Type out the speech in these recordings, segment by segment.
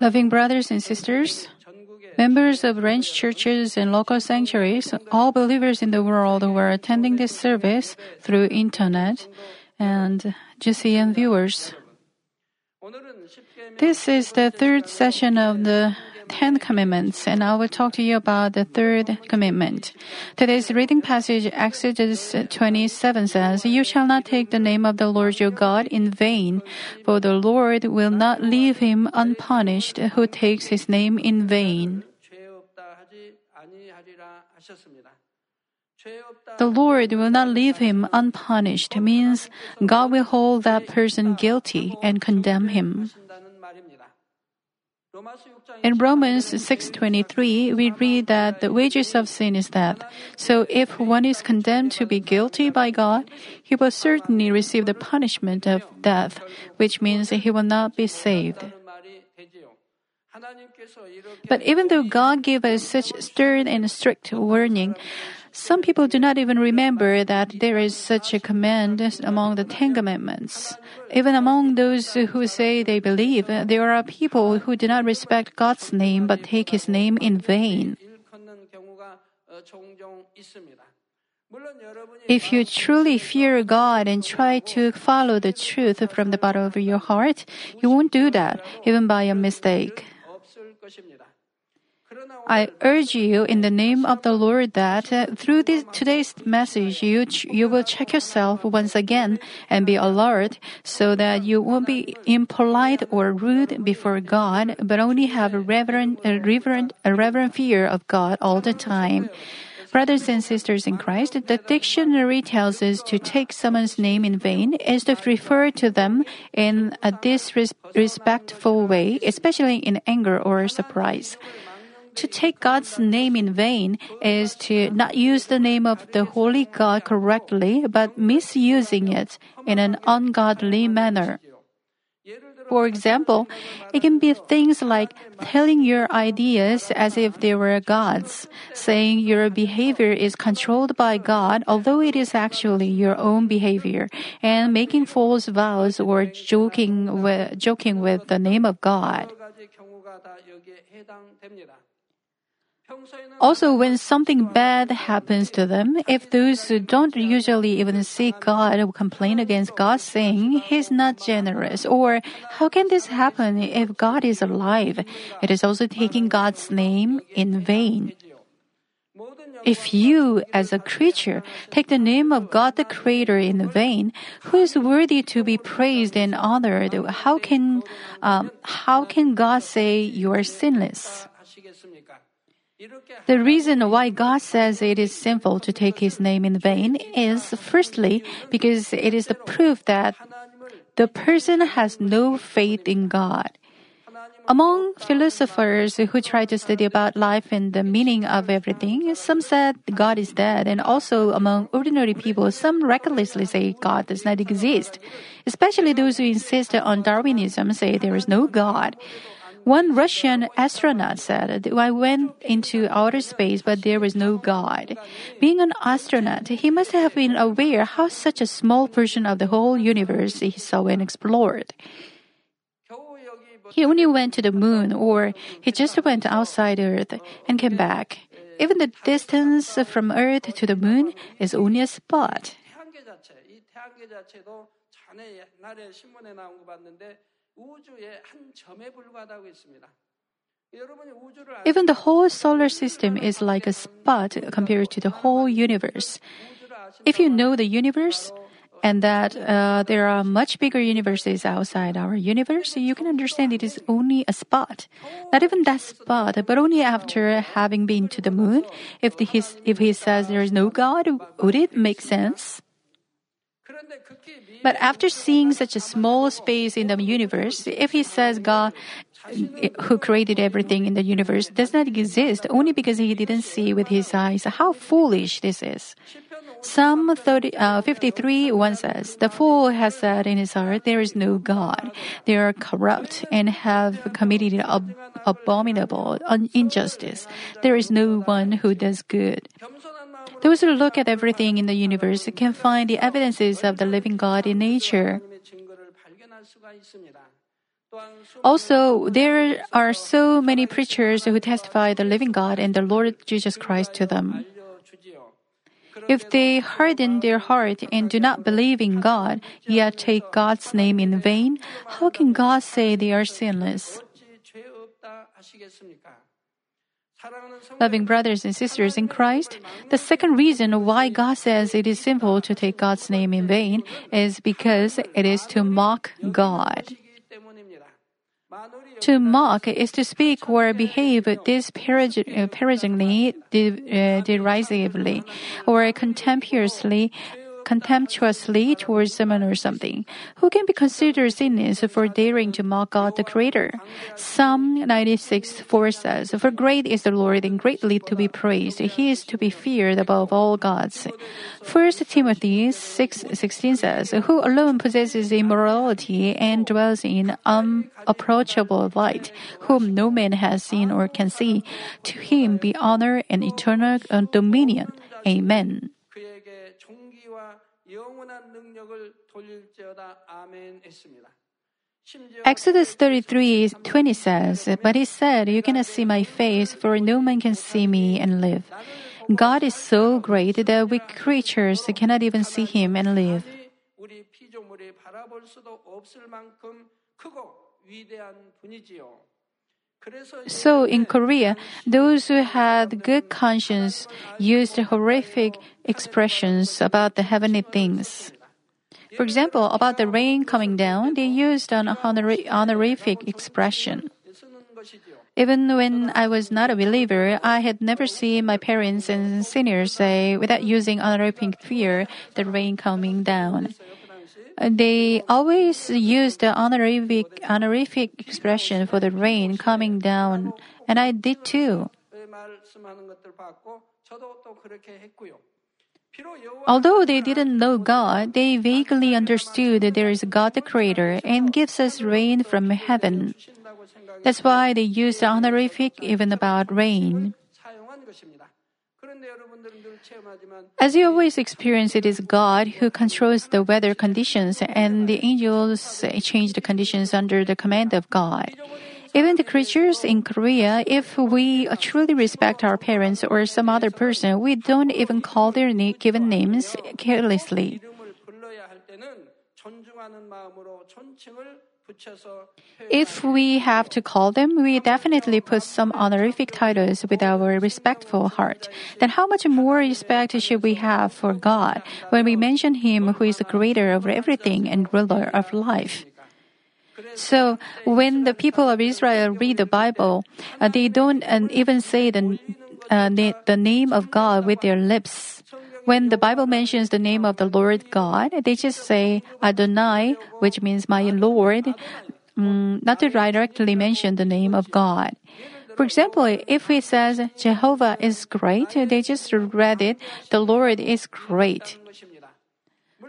Loving brothers and sisters, members of ranch churches and local sanctuaries, all believers in the world who are attending this service through internet, and GCN viewers. This is the third session of the Ten Commandments, and I will talk to you about the third commandment. Today's reading passage, Exodus 27 says, You shall not take the name of the Lord your God in vain, for the Lord will not leave him unpunished who takes his name in vain. The Lord will not leave him unpunished means God will hold that person guilty and condemn him. In Romans 6:23, we read that the wages of sin is death. So if one is condemned to be guilty by God, he will certainly receive the punishment of death, which means he will not be saved. But even though God gave us such stern and strict warning, some people do not even remember that there is such a command among the Ten Commandments. Even among those who say they believe, there are people who do not respect God's name but take His name in vain. If you truly fear God and try to follow the truth from the bottom of your heart, you won't do that, even by a mistake. I urge you in the name of the Lord that uh, through this, today's message you ch- you will check yourself once again and be alert so that you won't be impolite or rude before God, but only have a reverent, a reverent, a reverent fear of God all the time. Brothers and sisters in Christ, the dictionary tells us to take someone's name in vain is to refer to them in a disrespectful way, especially in anger or surprise. To take God's name in vain is to not use the name of the Holy God correctly, but misusing it in an ungodly manner. For example, it can be things like telling your ideas as if they were God's, saying your behavior is controlled by God, although it is actually your own behavior, and making false vows or joking with, joking with the name of God. Also, when something bad happens to them, if those who don't usually even seek God complain against God saying He's not generous, or how can this happen if God is alive? It is also taking God's name in vain. If you, as a creature, take the name of God the Creator in vain, who is worthy to be praised and honored, how can, um, how can God say you are sinless? The reason why God says it is sinful to take His name in vain is firstly because it is the proof that the person has no faith in God. Among philosophers who try to study about life and the meaning of everything, some said God is dead, and also among ordinary people, some recklessly say God does not exist. Especially those who insist on Darwinism say there is no God. One Russian astronaut said, I went into outer space, but there was no God. Being an astronaut, he must have been aware how such a small portion of the whole universe he saw and explored. He only went to the moon, or he just went outside Earth and came back. Even the distance from Earth to the moon is only a spot. Even the whole solar system is like a spot compared to the whole universe. If you know the universe, and that uh, there are much bigger universes outside our universe, you can understand it is only a spot. Not even that spot, but only after having been to the moon. If, the, his, if he says there is no God, would it make sense? But after seeing such a small space in the universe, if he says God who created everything in the universe does not exist only because he didn't see with his eyes, how foolish this is. Psalm 30, uh, 53 1 says, The fool has said in his heart, There is no God. They are corrupt and have committed ab- abominable injustice. There is no one who does good. Those who look at everything in the universe can find the evidences of the living God in nature. Also, there are so many preachers who testify the living God and the Lord Jesus Christ to them. If they harden their heart and do not believe in God, yet take God's name in vain, how can God say they are sinless? Loving brothers and sisters in Christ, the second reason why God says it is sinful to take God's name in vain is because it is to mock God. To mock is to speak or behave disparagingly, uh, uh, derisively, or contemptuously contemptuously towards someone or something, who can be considered sinless for daring to mock God the Creator. Psalm 96 4 says, For great is the Lord and greatly to be praised. He is to be feared above all gods. 1 Timothy 6 16 says, Who alone possesses immorality and dwells in unapproachable light, whom no man has seen or can see. To him be honor and eternal uh, dominion. Amen. Exodus 33 20 says, But he said, You cannot see my face, for no man can see me and live. God is so great that we creatures cannot even see him and live. So in Korea, those who had good conscience used honorific expressions about the heavenly things. For example, about the rain coming down, they used an honorific expression. Even when I was not a believer, I had never seen my parents and seniors say, without using honorific fear, the rain coming down. They always used the honorific, honorific expression for the rain coming down, and I did too. Although they didn't know God, they vaguely understood that there is God the Creator and gives us rain from heaven. That's why they use the honorific even about rain. As you always experience, it is God who controls the weather conditions, and the angels change the conditions under the command of God. Even the creatures in Korea, if we truly respect our parents or some other person, we don't even call their given names carelessly. If we have to call them, we definitely put some honorific titles with our respectful heart. Then how much more respect should we have for God when we mention Him who is the creator of everything and ruler of life? So when the people of Israel read the Bible, uh, they don't uh, even say the, uh, the name of God with their lips. When the Bible mentions the name of the Lord God, they just say Adonai, which means my Lord, um, not to directly mention the name of God. For example, if it says Jehovah is great, they just read it, the Lord is great.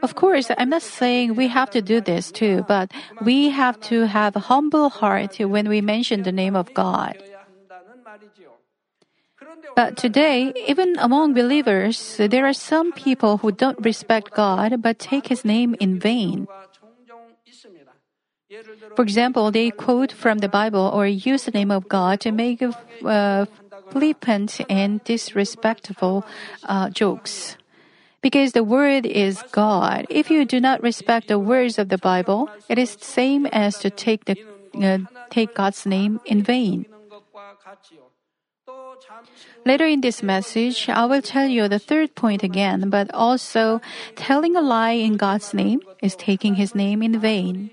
Of course, I'm not saying we have to do this too, but we have to have a humble heart when we mention the name of God. But today, even among believers, there are some people who don't respect God but take His name in vain. For example, they quote from the Bible or use the name of God to make uh, flippant and disrespectful uh, jokes. Because the word is God. If you do not respect the words of the Bible, it is the same as to take the uh, take God's name in vain. Later in this message, I will tell you the third point again, but also telling a lie in God's name is taking His name in vain.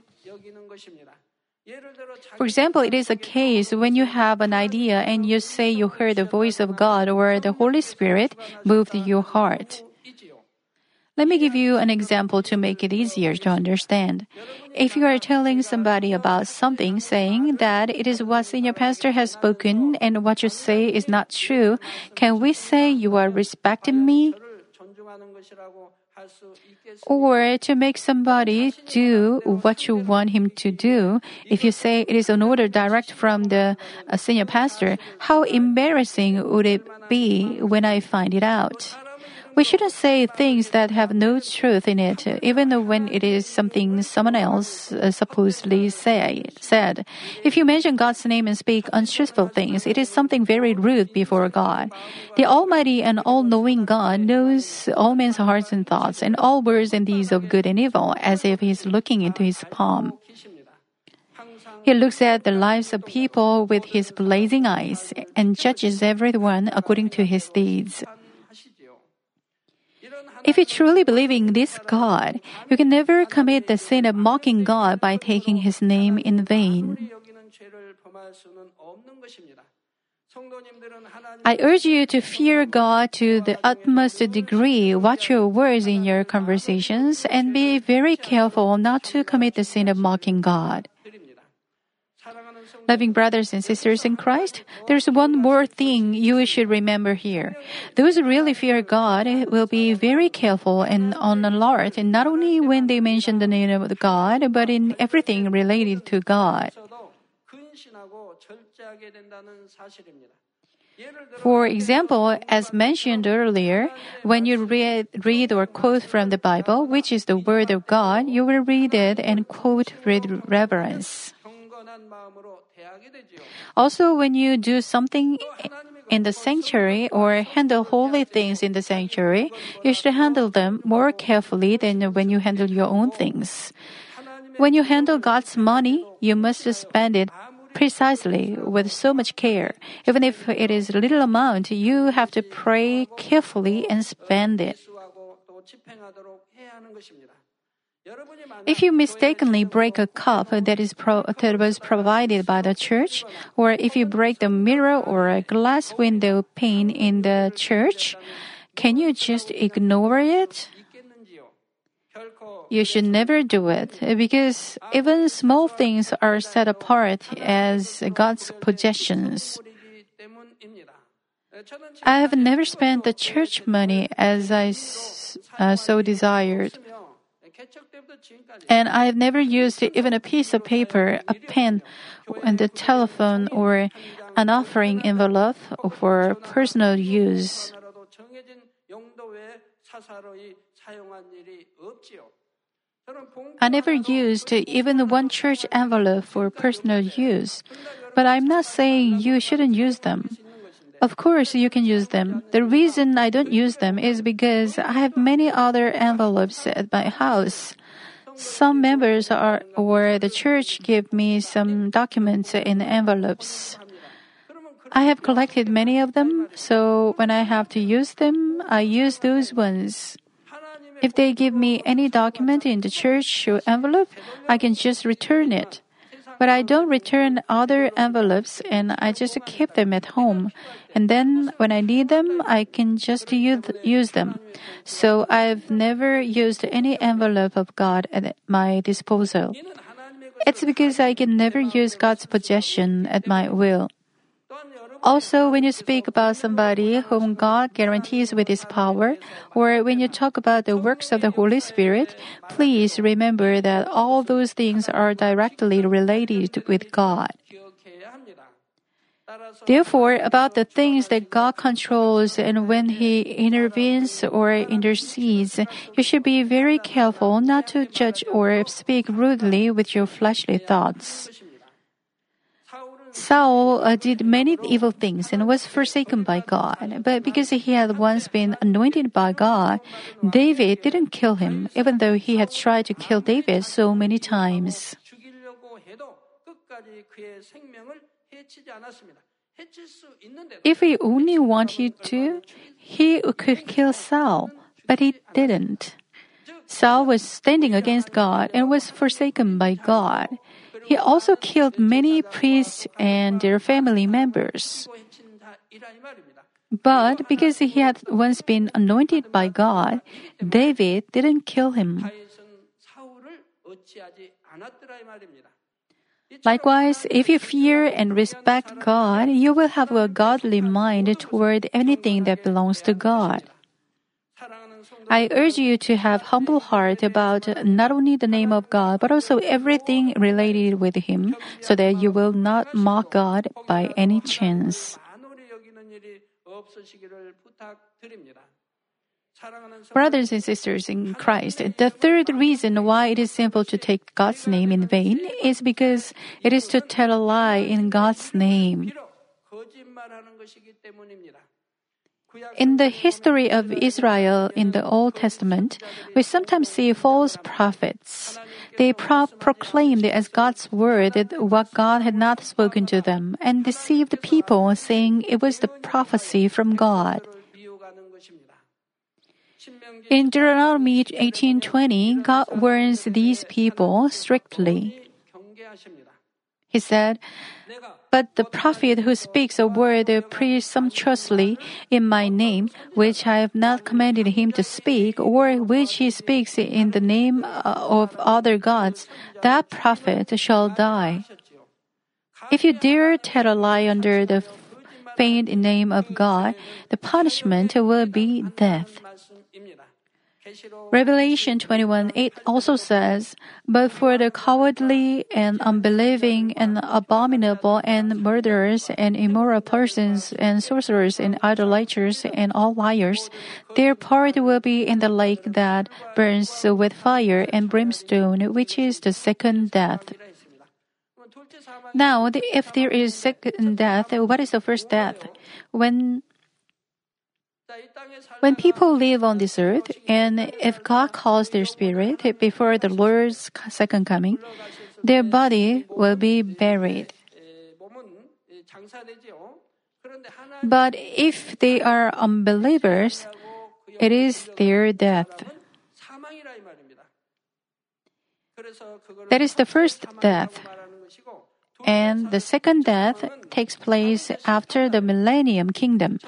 For example, it is a case when you have an idea and you say you heard the voice of God or the Holy Spirit moved your heart. Let me give you an example to make it easier to understand. If you are telling somebody about something, saying that it is what senior pastor has spoken and what you say is not true, can we say you are respecting me? Or to make somebody do what you want him to do, if you say it is an order direct from the uh, senior pastor, how embarrassing would it be when I find it out? We shouldn't say things that have no truth in it, even when it is something someone else uh, supposedly say, said. If you mention God's name and speak untruthful things, it is something very rude before God. The Almighty and all-knowing God knows all men's hearts and thoughts, and all words and deeds of good and evil, as if He's looking into His palm. He looks at the lives of people with his blazing eyes and judges everyone according to his deeds. If you truly believe in this God, you can never commit the sin of mocking God by taking his name in vain. I urge you to fear God to the utmost degree, watch your words in your conversations, and be very careful not to commit the sin of mocking God. Loving brothers and sisters in Christ, there's one more thing you should remember here. Those who really fear God will be very careful and on alert, and not only when they mention the name of God, but in everything related to God. For example, as mentioned earlier, when you read, read or quote from the Bible, which is the Word of God, you will read it and quote with reverence. Also, when you do something in the sanctuary or handle holy things in the sanctuary, you should handle them more carefully than when you handle your own things. When you handle God's money, you must spend it precisely with so much care. Even if it is a little amount, you have to pray carefully and spend it. If you mistakenly break a cup that is pro- that was provided by the church, or if you break the mirror or a glass window pane in the church, can you just ignore it? You should never do it because even small things are set apart as God's possessions. I have never spent the church money as I uh, so desired. And I have never used even a piece of paper, a pen, and the telephone, or an offering envelope for personal use. I never used even one church envelope for personal use, but I'm not saying you shouldn't use them. Of course, you can use them. The reason I don't use them is because I have many other envelopes at my house. Some members are, or the church give me some documents in envelopes. I have collected many of them, so when I have to use them, I use those ones. If they give me any document in the church envelope, I can just return it. But I don't return other envelopes and I just keep them at home. And then when I need them, I can just use, them. So I've never used any envelope of God at my disposal. It's because I can never use God's possession at my will. Also, when you speak about somebody whom God guarantees with His power, or when you talk about the works of the Holy Spirit, please remember that all those things are directly related with God. Therefore, about the things that God controls and when He intervenes or intercedes, you should be very careful not to judge or speak rudely with your fleshly thoughts. Saul uh, did many evil things and was forsaken by God. But because he had once been anointed by God, David didn't kill him, even though he had tried to kill David so many times. If he only wanted to, he could kill Saul, but he didn't. Saul was standing against God and was forsaken by God. He also killed many priests and their family members. But because he had once been anointed by God, David didn't kill him. Likewise, if you fear and respect God, you will have a godly mind toward anything that belongs to God. I urge you to have humble heart about not only the name of God, but also everything related with Him, so that you will not mock God by any chance. Brothers and sisters in Christ, the third reason why it is simple to take God's name in vain is because it is to tell a lie in God's name. In the history of Israel in the Old Testament, we sometimes see false prophets. They pro- proclaimed as God's word what God had not spoken to them and deceived the people saying it was the prophecy from God. In Deuteronomy 18:20, God warns these people strictly. He said, But the prophet who speaks a word presumptuously in my name, which I have not commanded him to speak, or which he speaks in the name uh, of other gods, that prophet shall die. If you dare tell a lie under the feigned name of God, the punishment will be death. Revelation 21 8 also says, But for the cowardly and unbelieving and abominable and murderers and immoral persons and sorcerers and idolaters and all liars, their part will be in the lake that burns with fire and brimstone, which is the second death. Now, if there is second death, what is the first death? When when people live on this earth, and if God calls their spirit before the Lord's second coming, their body will be buried. But if they are unbelievers, it is their death. That is the first death. And the second death takes place after the millennium kingdom,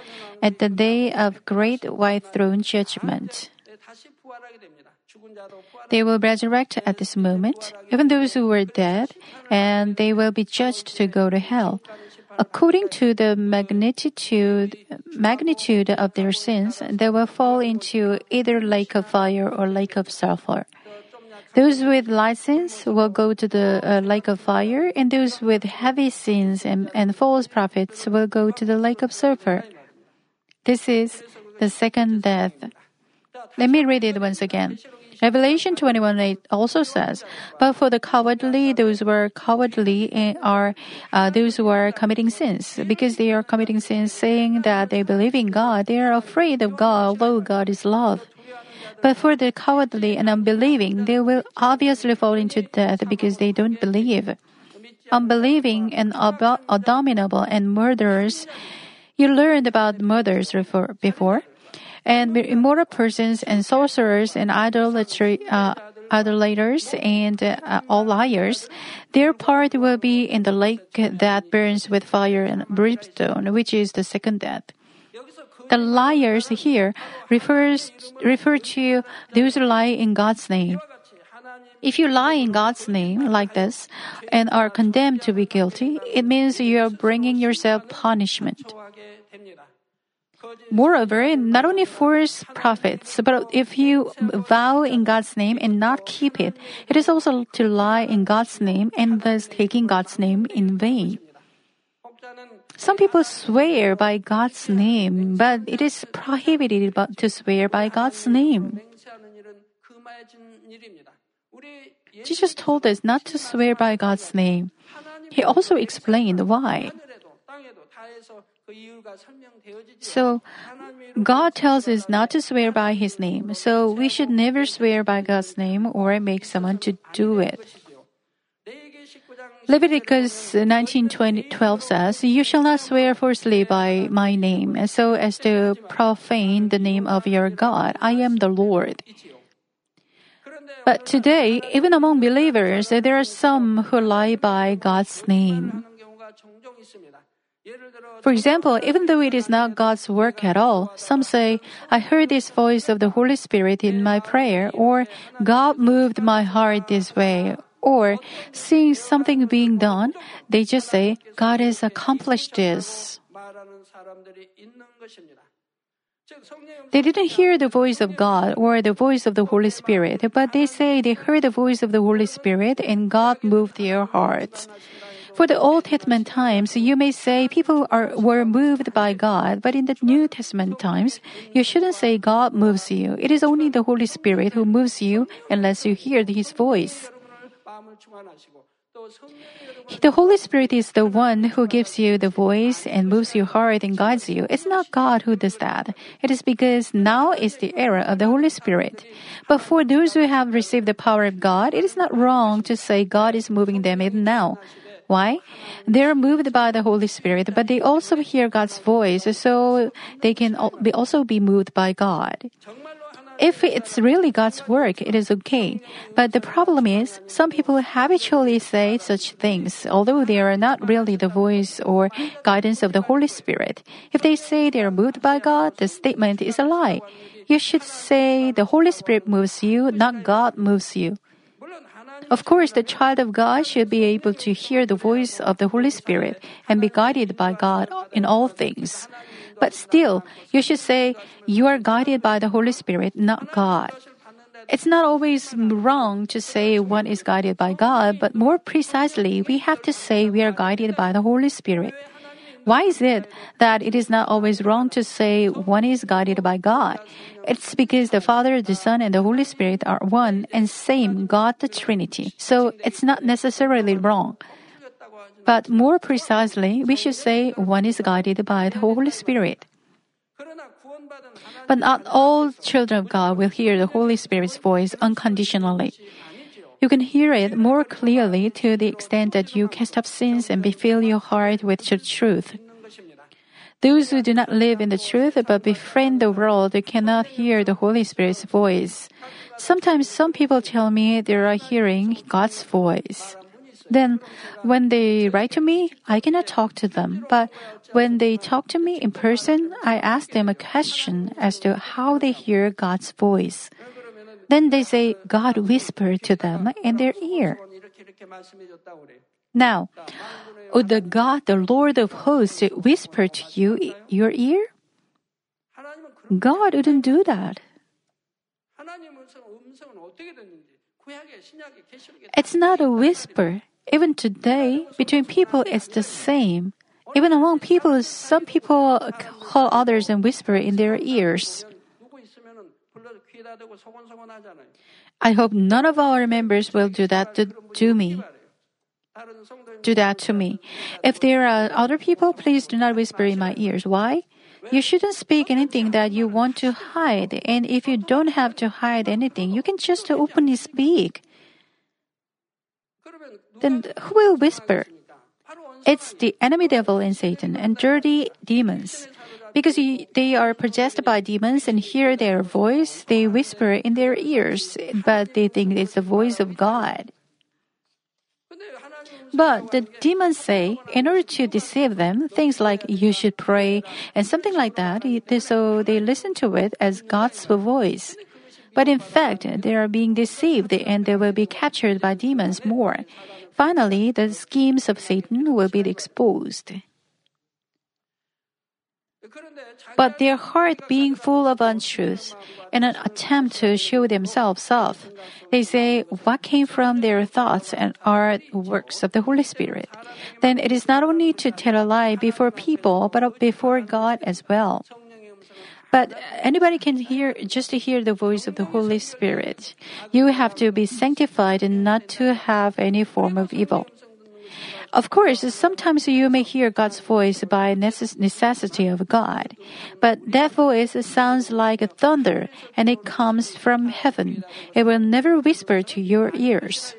at the day of great white throne judgment. They will resurrect at this moment, even those who were dead, and they will be judged to go to hell. According to the magnitude, magnitude of their sins, they will fall into either lake of fire or lake of sulfur. Those with light sins will go to the uh, lake of fire, and those with heavy sins and, and false prophets will go to the lake of sulfur. This is the second death. Let me read it once again. Revelation 21:8 also says, "But for the cowardly, those who are cowardly are uh, those who are committing sins, because they are committing sins, saying that they believe in God. They are afraid of God, although God is love." But for the cowardly and unbelieving, they will obviously fall into death because they don't believe. Unbelieving and ab- abominable and murderers, you learned about murders before, and immoral persons and sorcerers and idolatry, uh, idolaters and uh, all liars, their part will be in the lake that burns with fire and brimstone, which is the second death. The liars here refers refer to those who lie in God's name. If you lie in God's name like this and are condemned to be guilty, it means you are bringing yourself punishment. Moreover, not only false prophets, but if you vow in God's name and not keep it, it is also to lie in God's name and thus taking God's name in vain. Some people swear by God's name, but it is prohibited to swear by God's name. Jesus told us not to swear by God's name. He also explained why. So, God tells us not to swear by His name, so we should never swear by God's name or make someone to do it. Leviticus 19:12 says, "You shall not swear falsely by my name, so as to profane the name of your God. I am the Lord." But today, even among believers, there are some who lie by God's name. For example, even though it is not God's work at all, some say, I heard this voice of the Holy Spirit in my prayer, or God moved my heart this way, or seeing something being done, they just say, God has accomplished this. They didn't hear the voice of God or the voice of the Holy Spirit, but they say they heard the voice of the Holy Spirit and God moved their hearts. For the Old Testament times, you may say people are, were moved by God, but in the New Testament times, you shouldn't say God moves you. It is only the Holy Spirit who moves you unless you hear His voice. The Holy Spirit is the one who gives you the voice and moves your heart and guides you. It's not God who does that. It is because now is the era of the Holy Spirit. But for those who have received the power of God, it is not wrong to say God is moving them even now. Why? They are moved by the Holy Spirit, but they also hear God's voice, so they can also be moved by God. If it's really God's work, it is okay. But the problem is, some people habitually say such things, although they are not really the voice or guidance of the Holy Spirit. If they say they are moved by God, the statement is a lie. You should say the Holy Spirit moves you, not God moves you. Of course, the child of God should be able to hear the voice of the Holy Spirit and be guided by God in all things. But still, you should say, You are guided by the Holy Spirit, not God. It's not always wrong to say one is guided by God, but more precisely, we have to say we are guided by the Holy Spirit. Why is it that it is not always wrong to say one is guided by God? It's because the Father, the Son, and the Holy Spirit are one and same God the Trinity. So it's not necessarily wrong. But more precisely, we should say one is guided by the Holy Spirit. But not all children of God will hear the Holy Spirit's voice unconditionally. You can hear it more clearly to the extent that you cast off sins and befill your heart with the truth. Those who do not live in the truth but befriend the world cannot hear the Holy Spirit's voice. Sometimes some people tell me they are hearing God's voice. Then, when they write to me, I cannot talk to them. But when they talk to me in person, I ask them a question as to how they hear God's voice. Then they say God whispered to them in their ear. Now, would the God, the Lord of hosts, whisper to you your ear? God wouldn't do that. It's not a whisper. Even today, between people, it's the same. Even among people, some people call others and whisper in their ears. I hope none of our members will do that to, to me. Do that to me. If there are other people, please do not whisper in my ears. Why? You shouldn't speak anything that you want to hide. And if you don't have to hide anything, you can just openly speak then who will whisper? It's the enemy devil and Satan and dirty demons. Because they are possessed by demons and hear their voice, they whisper in their ears, but they think it's the voice of God. But the demons say, in order to deceive them, things like you should pray and something like that, so they listen to it as God's voice. But in fact, they are being deceived and they will be captured by demons more. Finally, the schemes of Satan will be exposed. But their heart being full of untruths, in an attempt to show themselves off, they say what came from their thoughts and are works of the Holy Spirit. Then it is not only to tell a lie before people, but before God as well. But anybody can hear just to hear the voice of the Holy Spirit. You have to be sanctified and not to have any form of evil. Of course, sometimes you may hear God's voice by necessity of God, but that voice sounds like thunder and it comes from heaven. It will never whisper to your ears.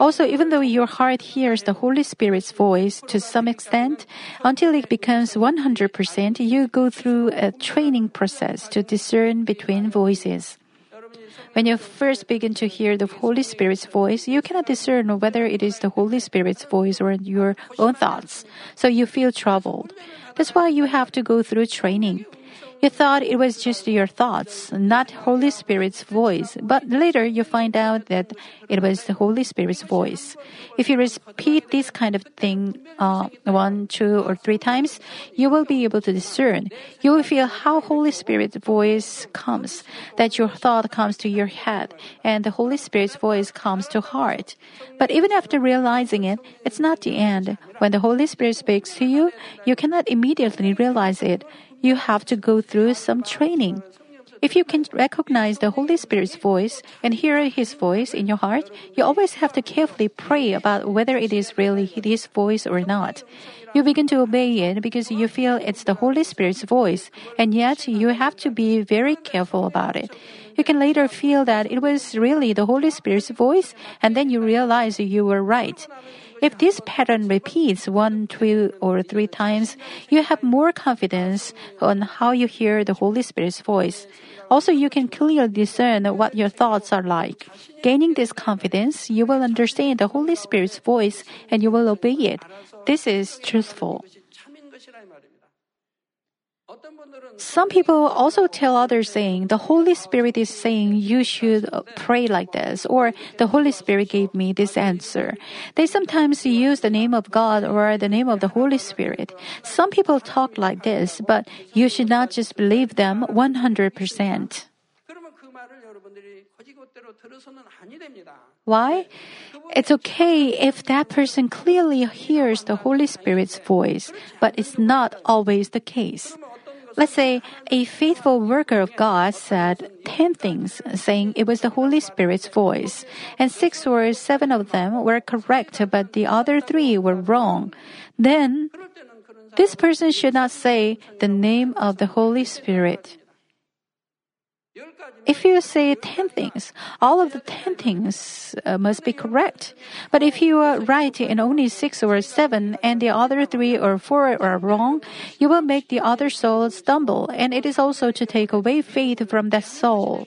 Also, even though your heart hears the Holy Spirit's voice to some extent, until it becomes 100%, you go through a training process to discern between voices. When you first begin to hear the Holy Spirit's voice, you cannot discern whether it is the Holy Spirit's voice or your own thoughts. So you feel troubled. That's why you have to go through training. You thought it was just your thoughts, not Holy Spirit's voice, but later you find out that it was the Holy Spirit's voice. If you repeat this kind of thing uh, one, two, or three times, you will be able to discern. You will feel how Holy Spirit's voice comes, that your thought comes to your head, and the Holy Spirit's voice comes to heart. But even after realizing it, it's not the end. When the Holy Spirit speaks to you, you cannot immediately realize it you have to go through some training. If you can recognize the Holy Spirit's voice and hear His voice in your heart, you always have to carefully pray about whether it is really His voice or not. You begin to obey it because you feel it's the Holy Spirit's voice, and yet you have to be very careful about it. You can later feel that it was really the Holy Spirit's voice, and then you realize you were right. If this pattern repeats one, two, or three times, you have more confidence on how you hear the Holy Spirit's voice. Also, you can clearly discern what your thoughts are like. Gaining this confidence, you will understand the Holy Spirit's voice and you will obey it. This is truthful. Some people also tell others saying, the Holy Spirit is saying you should pray like this, or the Holy Spirit gave me this answer. They sometimes use the name of God or the name of the Holy Spirit. Some people talk like this, but you should not just believe them 100%. Why? It's okay if that person clearly hears the Holy Spirit's voice, but it's not always the case. Let's say a faithful worker of God said 10 things, saying it was the Holy Spirit's voice, and six or seven of them were correct, but the other three were wrong. Then, this person should not say the name of the Holy Spirit. If you say 10 things, all of the 10 things uh, must be correct. But if you are right in only 6 or 7 and the other 3 or 4 are wrong, you will make the other soul stumble, and it is also to take away faith from that soul.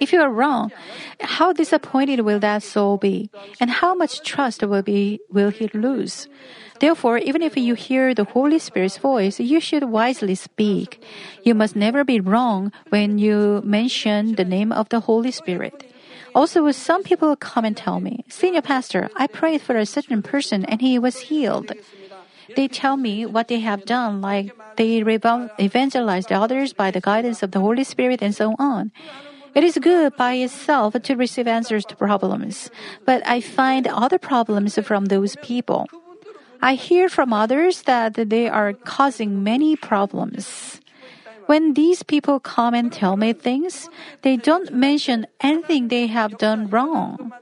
If you are wrong, how disappointed will that soul be? And how much trust will be will he lose? Therefore, even if you hear the Holy Spirit's voice, you should wisely speak. You must never be wrong when you mention the name of the Holy Spirit. Also, some people come and tell me, Senior Pastor, I prayed for a certain person and he was healed. They tell me what they have done, like they evangelized others by the guidance of the Holy Spirit and so on. It is good by itself to receive answers to problems, but I find other problems from those people. I hear from others that they are causing many problems. When these people come and tell me things, they don't mention anything they have done wrong.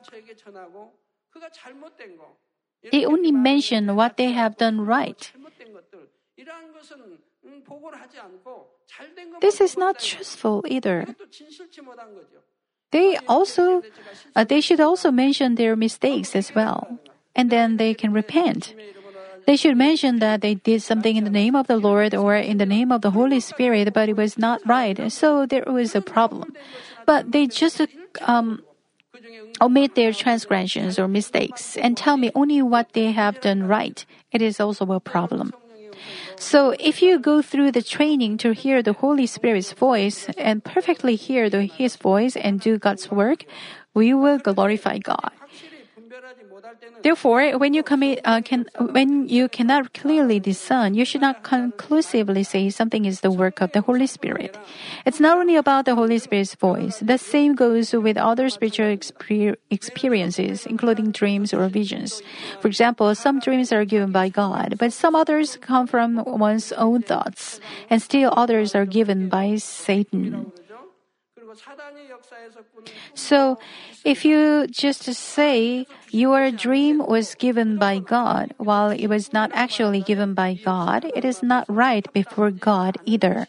They only mention what they have done right. This is not truthful either. They also, uh, they should also mention their mistakes as well, and then they can repent. They should mention that they did something in the name of the Lord or in the name of the Holy Spirit, but it was not right, so there was a problem. But they just um, omit their transgressions or mistakes and tell me only what they have done right. It is also a problem. So if you go through the training to hear the Holy Spirit's voice and perfectly hear the, His voice and do God's work, we will glorify God. Therefore, when you commit, uh, can, when you cannot clearly discern, you should not conclusively say something is the work of the Holy Spirit. It's not only about the Holy Spirit's voice. The same goes with other spiritual exper- experiences, including dreams or visions. For example, some dreams are given by God, but some others come from one's own thoughts, and still others are given by Satan. So, if you just say your dream was given by God while it was not actually given by God, it is not right before God either.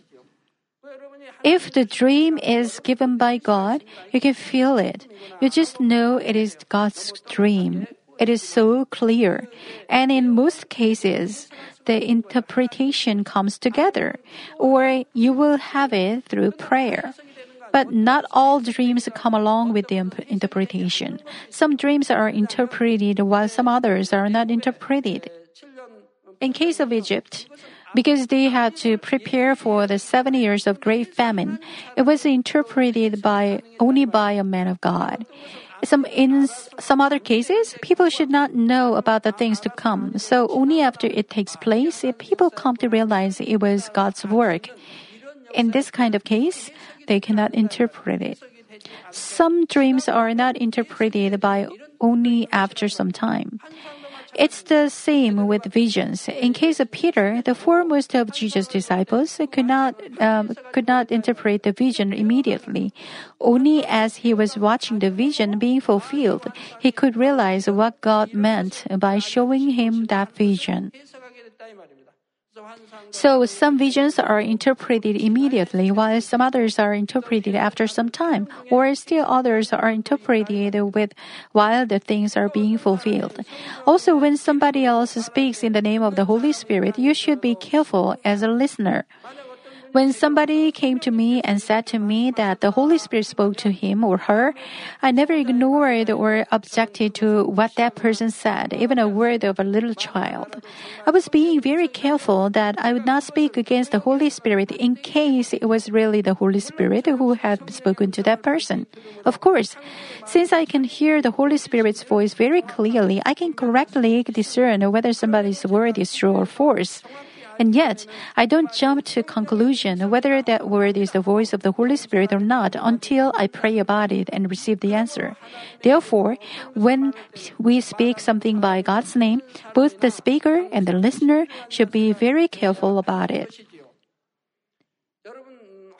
If the dream is given by God, you can feel it. You just know it is God's dream. It is so clear. And in most cases, the interpretation comes together, or you will have it through prayer. But not all dreams come along with the interpretation. Some dreams are interpreted while some others are not interpreted. In case of Egypt, because they had to prepare for the seven years of great famine. It was interpreted by only by a man of God. Some in some other cases, people should not know about the things to come. So only after it takes place, people come to realize it was God's work. In this kind of case, they cannot interpret it. Some dreams are not interpreted by only after some time. It's the same with visions. In case of Peter, the foremost of Jesus' disciples could not um, could not interpret the vision immediately. Only as he was watching the vision being fulfilled, he could realize what God meant by showing him that vision. So some visions are interpreted immediately, while some others are interpreted after some time, or still others are interpreted with while the things are being fulfilled. Also, when somebody else speaks in the name of the Holy Spirit, you should be careful as a listener. When somebody came to me and said to me that the Holy Spirit spoke to him or her, I never ignored or objected to what that person said, even a word of a little child. I was being very careful that I would not speak against the Holy Spirit in case it was really the Holy Spirit who had spoken to that person. Of course, since I can hear the Holy Spirit's voice very clearly, I can correctly discern whether somebody's word is true or false. And yet, I don't jump to conclusion whether that word is the voice of the Holy Spirit or not until I pray about it and receive the answer. Therefore, when we speak something by God's name, both the speaker and the listener should be very careful about it.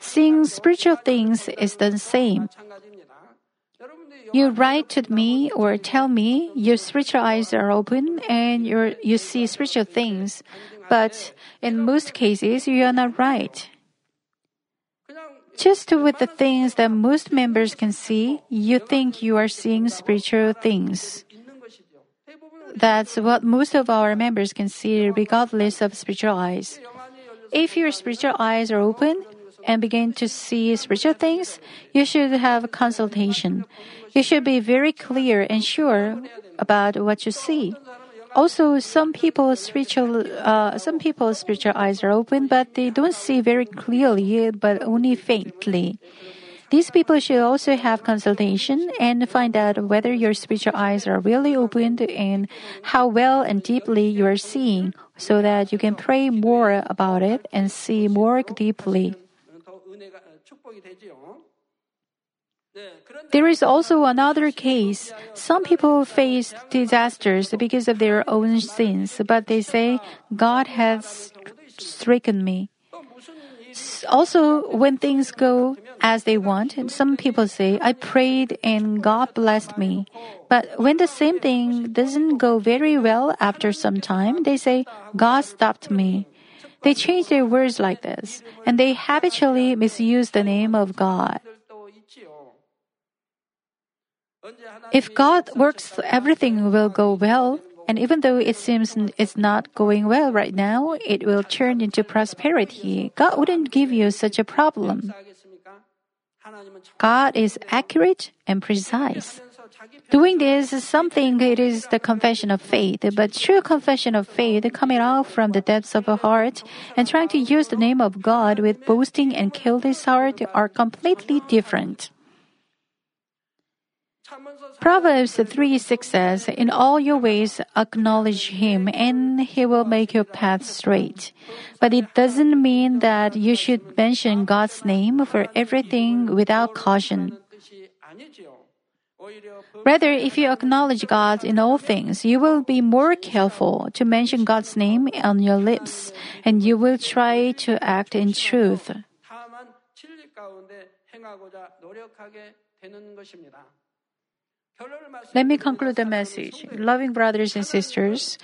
Seeing spiritual things is the same. You write to me or tell me your spiritual eyes are open and you you see spiritual things, but in most cases you are not right. Just with the things that most members can see, you think you are seeing spiritual things. That's what most of our members can see regardless of spiritual eyes. If your spiritual eyes are open, and begin to see spiritual things, you should have consultation. You should be very clear and sure about what you see. Also, some people's spiritual, uh, some people's spiritual eyes are open, but they don't see very clearly, but only faintly. These people should also have consultation and find out whether your spiritual eyes are really opened and how well and deeply you are seeing, so that you can pray more about it and see more deeply. There is also another case. Some people face disasters because of their own sins, but they say, God has stricken me. Also, when things go as they want, some people say, I prayed and God blessed me. But when the same thing doesn't go very well after some time, they say, God stopped me. They change their words like this, and they habitually misuse the name of God. If God works, everything will go well. And even though it seems it's not going well right now, it will turn into prosperity. God wouldn't give you such a problem. God is accurate and precise. Doing this is something it is the confession of faith, but true confession of faith coming out from the depths of a heart and trying to use the name of God with boasting and kill this heart are completely different. Proverbs 3 6 says, In all your ways acknowledge him, and he will make your path straight. But it doesn't mean that you should mention God's name for everything without caution. Rather, if you acknowledge God in all things, you will be more careful to mention God's name on your lips, and you will try to act in truth. Let me conclude the message. Loving brothers and sisters,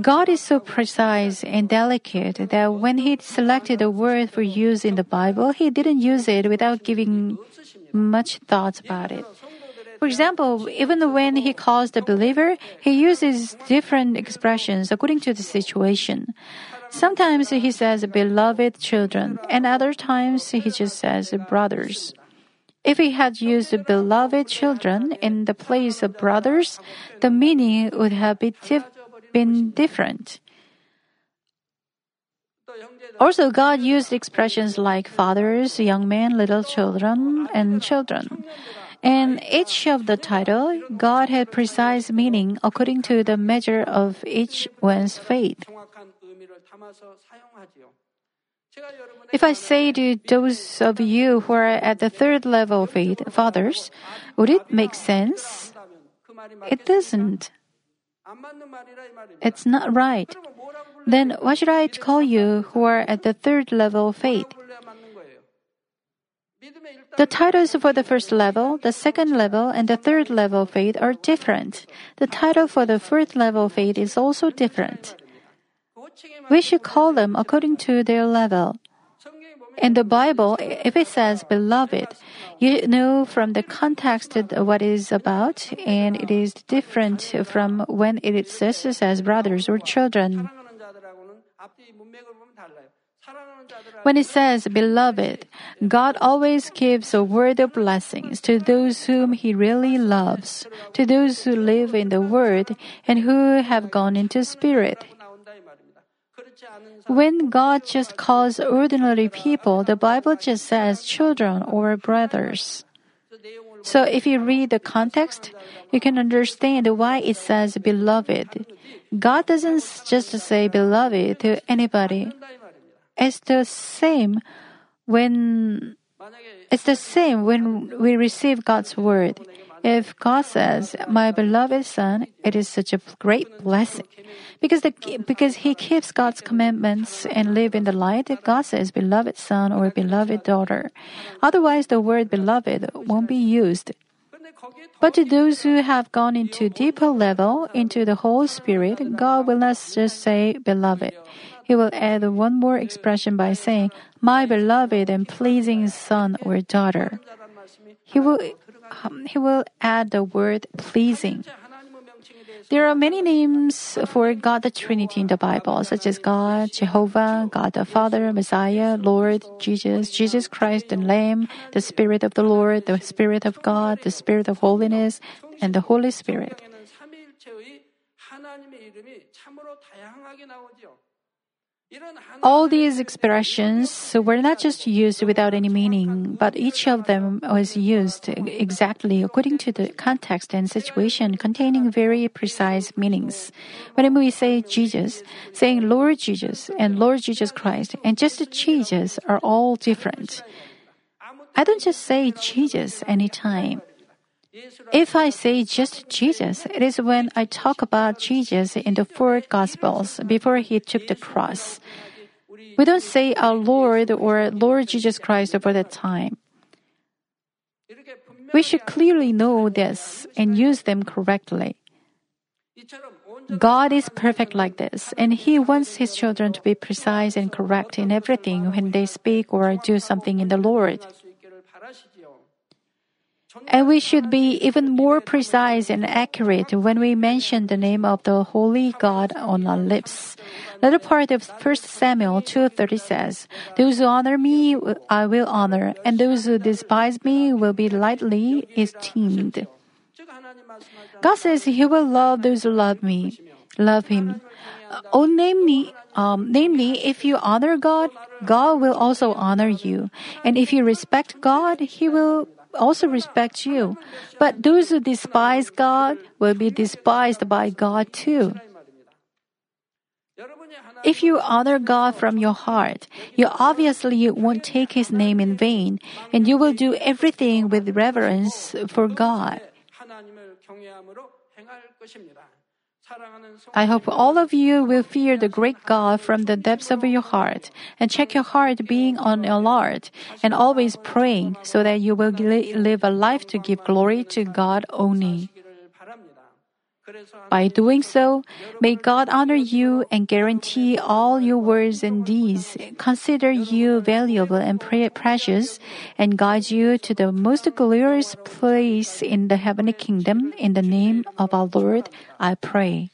God is so precise and delicate that when He selected a word for use in the Bible, He didn't use it without giving much thought about it. For example, even when He calls the believer, He uses different expressions according to the situation. Sometimes He says beloved children, and other times He just says brothers. If he had used beloved children in the place of brothers, the meaning would have been different. Also, God used expressions like fathers, young men, little children, and children. In each of the title, God had precise meaning according to the measure of each one's faith. If I say to those of you who are at the third level of faith, fathers, would it make sense? It doesn't. It's not right. Then why should I call you who are at the third level of faith? The titles for the first level, the second level, and the third level faith are different. The title for the fourth level faith is also different. We should call them according to their level. In the Bible, if it says beloved, you know from the context what it is about, and it is different from when it says as brothers or children. When it says, Beloved, God always gives a word of blessings to those whom He really loves, to those who live in the Word and who have gone into Spirit. When God just calls ordinary people, the Bible just says children or brothers. So if you read the context, you can understand why it says beloved. God doesn't just say beloved to anybody. It's the same when it's the same when we receive God's word. If God says, "My beloved son," it is such a great blessing, because the, because he keeps God's commandments and live in the light. God says, "Beloved son" or "Beloved daughter," otherwise the word "beloved" won't be used. But to those who have gone into deeper level, into the whole spirit, God will not just say "beloved." he will add one more expression by saying, My beloved and pleasing son or daughter. He will, um, he will add the word pleasing. There are many names for God the Trinity in the Bible, such as God, Jehovah, God the Father, Messiah, Lord, Jesus, Jesus Christ, the Lamb, the Spirit of the Lord, the Spirit of God, the Spirit of holiness, and the Holy Spirit. All these expressions were not just used without any meaning, but each of them was used exactly according to the context and situation, containing very precise meanings. Whenever we say Jesus, saying Lord Jesus and Lord Jesus Christ and just Jesus are all different. I don't just say Jesus anytime. If I say just Jesus, it is when I talk about Jesus in the four Gospels before he took the cross. We don't say our Lord or Lord Jesus Christ over that time. We should clearly know this and use them correctly. God is perfect like this, and He wants His children to be precise and correct in everything when they speak or do something in the Lord. And we should be even more precise and accurate when we mention the name of the holy God on our lips. Latter part of 1 Samuel 2.30 says, Those who honor me, I will honor, and those who despise me will be lightly esteemed. God says He will love those who love me, love Him. Oh, namely, um, namely, if you honor God, God will also honor you, and if you respect God, He will also respect you. But those who despise God will be despised by God too. If you honor God from your heart, you obviously won't take His name in vain, and you will do everything with reverence for God. I hope all of you will fear the great God from the depths of your heart and check your heart being on alert and always praying so that you will li- live a life to give glory to God only. By doing so, may God honor you and guarantee all your words and deeds, consider you valuable and pre- precious, and guide you to the most glorious place in the heavenly kingdom. In the name of our Lord, I pray.